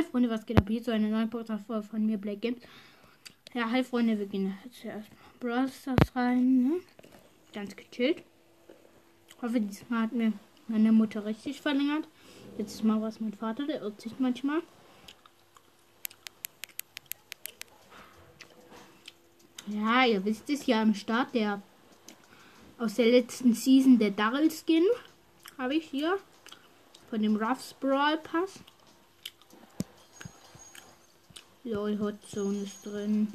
Hi Freunde, was geht ab? Hier zu einer neuen Podcast-Folge von mir, Black Games. Ja, hi Freunde, wir gehen jetzt erstmal Brawl Stars rein, ne? Ganz gechillt. Hoffe, diesmal hat mir meine Mutter richtig verlängert. Jetzt mal was mein Vater, der irrt sich manchmal. Ja, ihr wisst es ja am Start, der aus der letzten Season der Darrell Skin habe ich hier von dem Ruffs Brawl Pass. Lol, Hot Zone ist drin.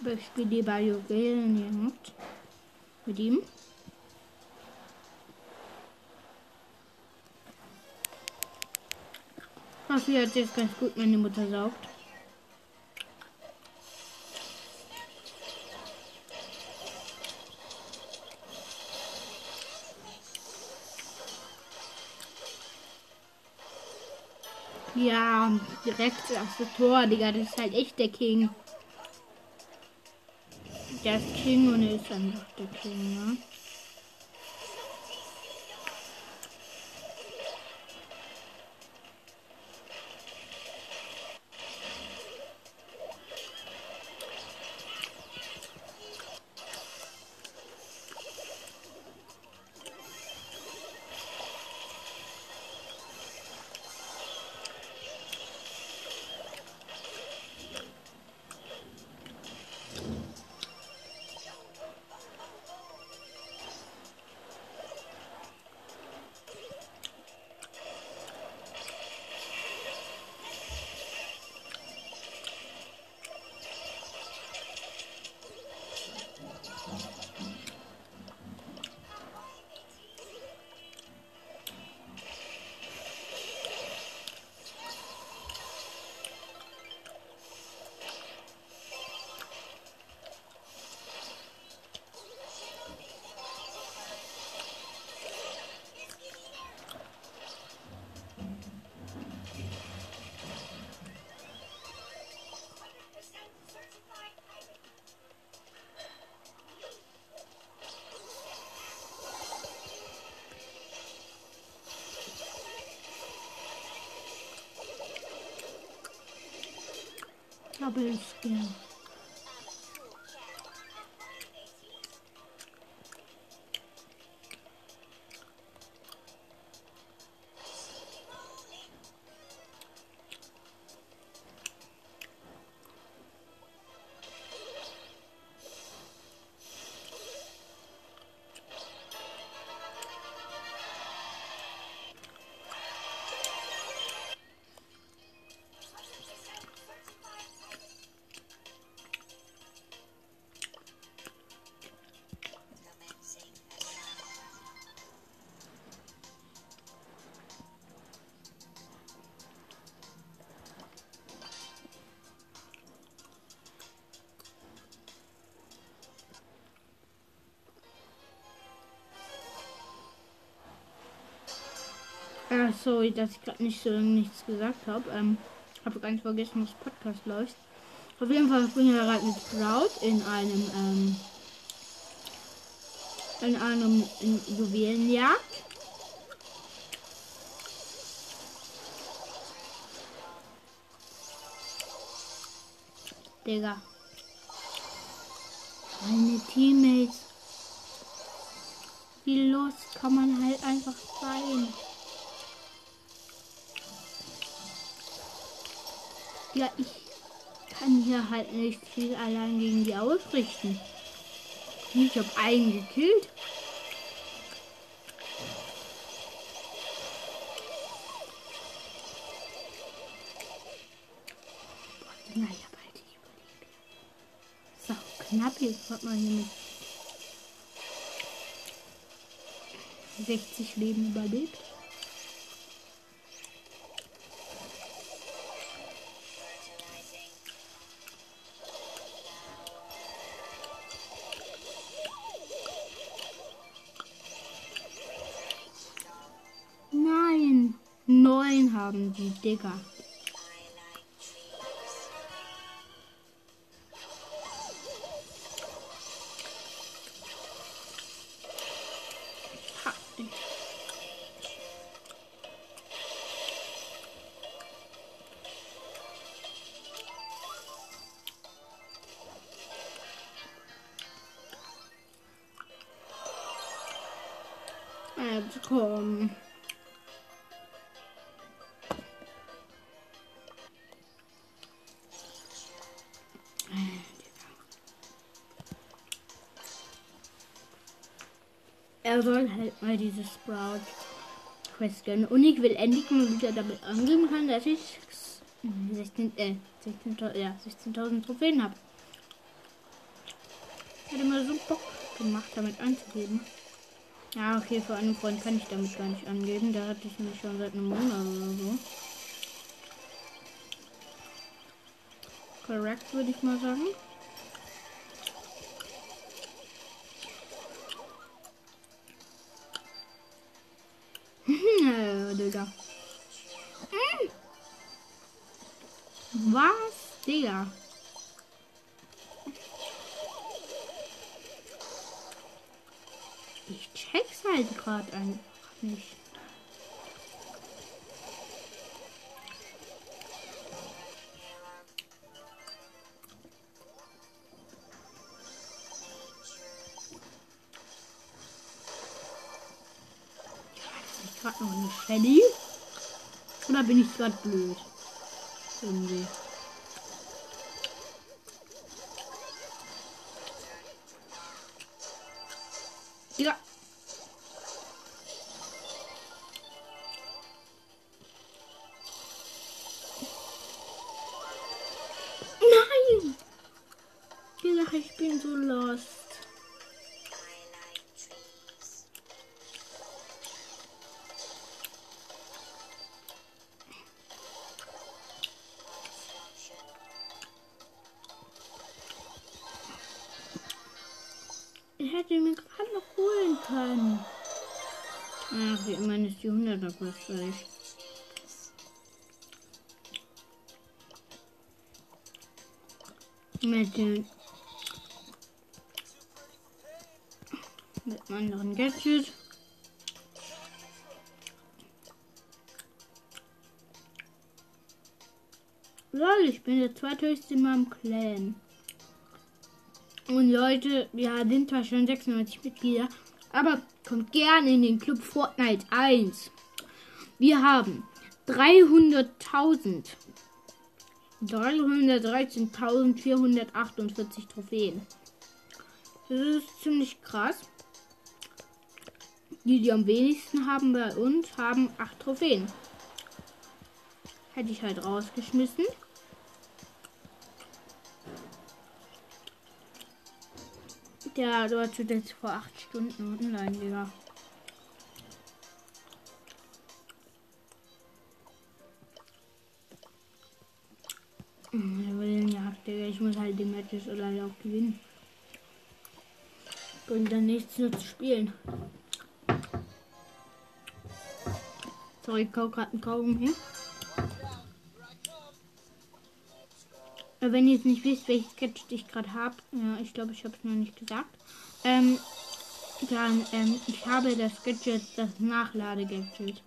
Aber ich spiele die Juwelen mit ihm. Dafür hat jetzt ganz gut meine Mutter saugt. Ja, direkt das Tor, Digga. Das ist halt echt der King. Der ist King und er ist einfach der King, ne? 那不是给你。Äh, sorry, dass ich gerade nicht so nichts gesagt habe. Ähm, habe ganz vergessen, was Podcast läuft. Auf jeden Fall bin ich gerade mit Sprout in einem ähm, in einem in Juwelenjagd. Digga. Meine Teammates. Wie los kann man halt einfach sein? Ja, ich kann hier halt nicht viel allein gegen die ausrichten. Ich habe einen gekillt. Naja, bald ich überlebe. So, knapp jetzt hat man hier mit 60 Leben überlebt. Um, haben, die Digger. Komm. Soll halt mal dieses Sprout Quest gönnen. Und ich will endlich mal wieder damit angeben kann, dass ich 16, äh, 16.000 ja, 16 Trophäen habe. Hätte mir so Bock gemacht, damit anzugeben. Ja, okay, für einen Freund kann ich damit gar nicht angeben. Da hatte ich nämlich schon seit einem Monat oder so. Korrekt, würde ich mal sagen. Digga. Hm. Was, Digga? Ich check's halt gerade einfach nicht. Shelly? Oder bin ich gerade blöd? Irgendwie. Ja. Nein! Digga, ich bin so lost. Ich hätte ihn mir gerade noch holen können. Ach, wie immer ist die 100er plötzlich. Mit dem mit anderen Gadget. Lol, ich bin der zweithöchste in meinem Clan. Und Leute, wir sind zwar schon 96 Mitglieder, aber kommt gerne in den Club Fortnite 1. Wir haben 300.000. 313.448 Trophäen. Das ist ziemlich krass. Die, die am wenigsten haben bei uns, haben 8 Trophäen. Hätte ich halt rausgeschmissen. Der dort jetzt vor 8 Stunden online, Digga. Ich muss halt die Matches oder auch gewinnen. Und dann nichts nur zu spielen. Sorry, ich kau gerade einen Kaugummi. Wenn ihr jetzt nicht wisst, welches Sketch ich gerade habe, ja, ich glaube, ich habe es noch nicht gesagt, ähm, dann, ähm, ich habe das Gadget, das Nachlade-Gadget.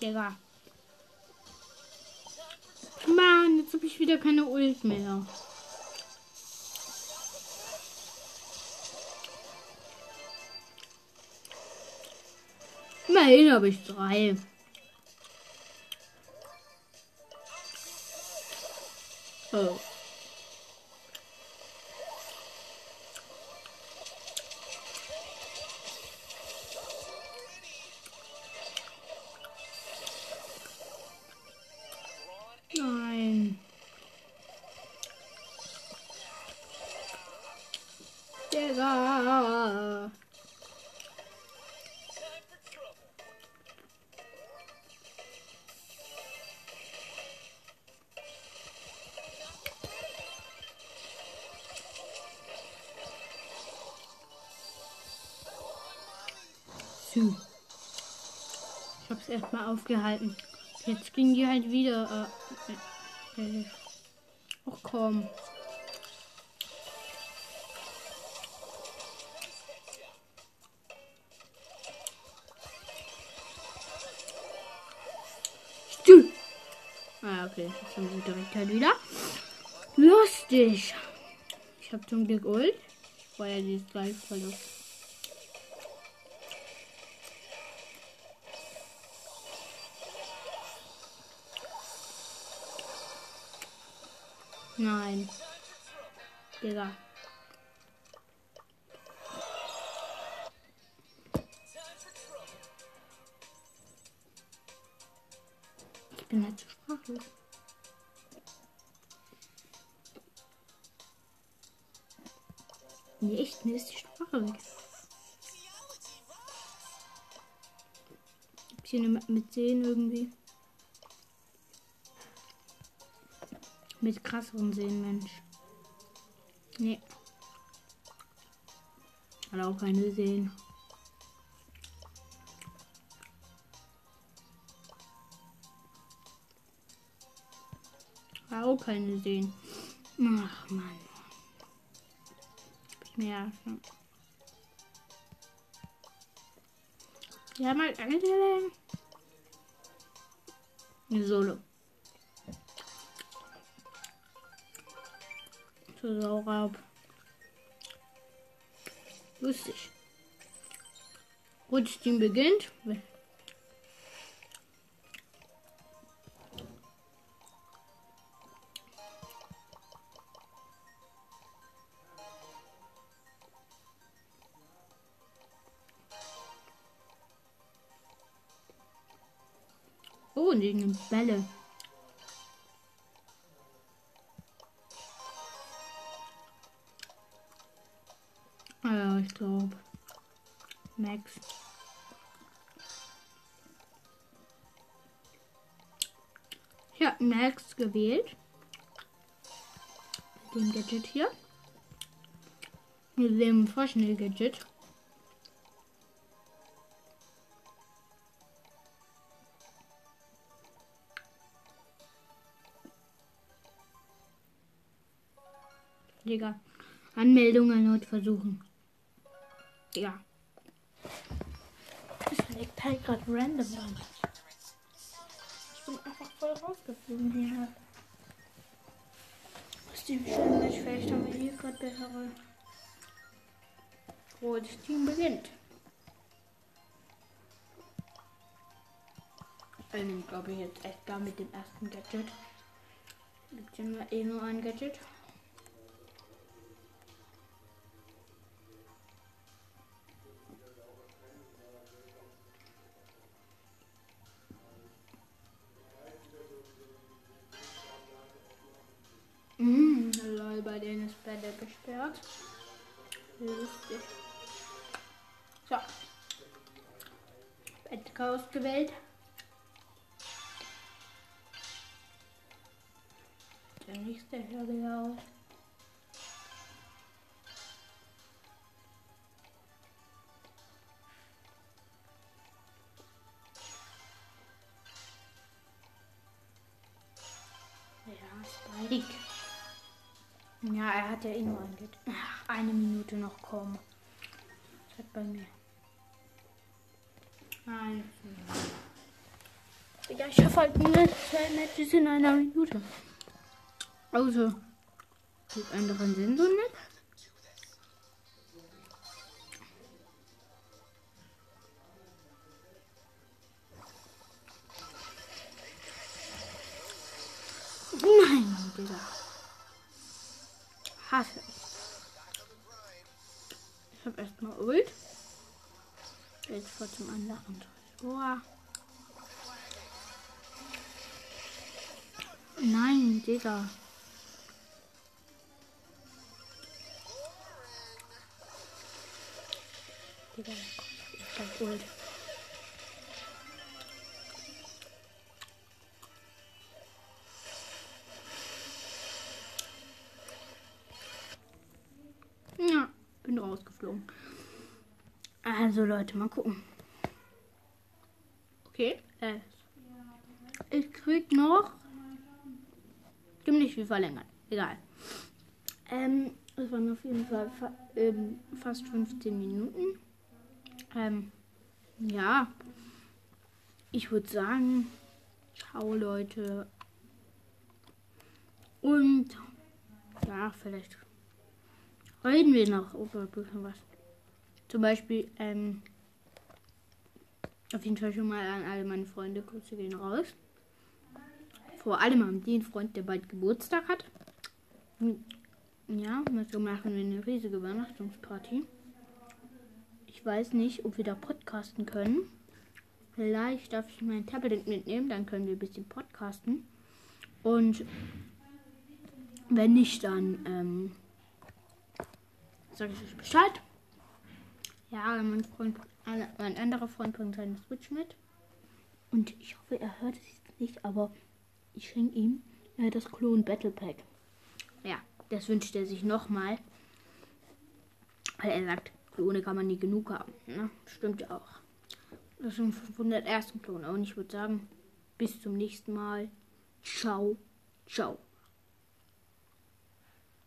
Digga. Mann, jetzt habe ich wieder keine Ult mehr. Immerhin habe ich drei. Oh. Süß. Ich hab's erstmal aufgehalten. Jetzt ging die halt wieder. Äh, äh, äh. ach komm. Stü. Ah, okay. Jetzt haben wir direkt halt wieder. Lustig. Ich hab zum Glück Ult. Ich war ja jetzt gleich verloren. Nein. Digga. Ich bin halt zu sprachlos. Nee, echt, mir ist die Sprache weg. Eine Map mit 10 irgendwie? Mit krasseren Sehen, Mensch. Nee. Hat auch keine Sehen. Hat auch keine Sehen. Ach, Mann. Ja, schon. Wir haben halt eine Solo. Zu Sauraub. Lustig. Gut, beginnt. Oh, und irgendeine Bälle. Max. Ich habe Max gewählt. Mit dem Gadget hier. Mit dem Vorschnell-Gadget. Digga. Anmeldung erneut versuchen. Ja. Das halt gerade random an. Ich bin einfach voll rausgeflogen hier. Aus dem schönen Match, vielleicht haben wir hier gerade bessere. Das Team beginnt. Ich glaube jetzt echt gar mit dem ersten Gadget. Gibt ja eh nur ein Gadget. Bälle gesperrt. Lustig. So. Edgar ausgewählt. Der nächste wieder aus. Ja, Spike. Ja, er hat ja eh nur ein Ach, eine Minute noch kommen. Das hat bei mir. Nein. Ja, ich schaffe halt nur zwei Matches in einer Minute. Also, die anderen sind so nett. Nein, Digga hasse Ich habe erstmal Ult. Jetzt vor zum anderen Tor. Nein, Digga. Digga, ich hab Ult. Rausgeflogen. Also Leute, mal gucken. Okay. Äh, ich krieg noch ziemlich viel verlängert. Egal. Ähm, es waren auf jeden Fall fa ähm, fast 15 Minuten. Ähm, ja. Ich würde sagen, ciao Leute. Und ja, vielleicht reden wir noch über was. Zum Beispiel, ähm, auf jeden Fall schon mal an alle meine Freunde, Grüße gehen raus. Vor allem an den Freund, der bald Geburtstag hat. Ja, so machen wir eine riesige Übernachtungsparty. Ich weiß nicht, ob wir da podcasten können. Vielleicht darf ich mein Tablet mitnehmen, dann können wir ein bisschen podcasten. Und wenn nicht, dann ähm, sage ich euch Bescheid. Ja, mein Freund, mein anderer Freund bringt seine Switch mit. Und ich hoffe, er hört es nicht, aber ich schenke ihm äh, das Klon Battle Pack. Ja, das wünscht er sich nochmal. Weil er sagt, Klone kann man nie genug haben. Ne? Stimmt ja auch. Das sind 501. Klon. Und ich würde sagen, bis zum nächsten Mal. Ciao, ciao.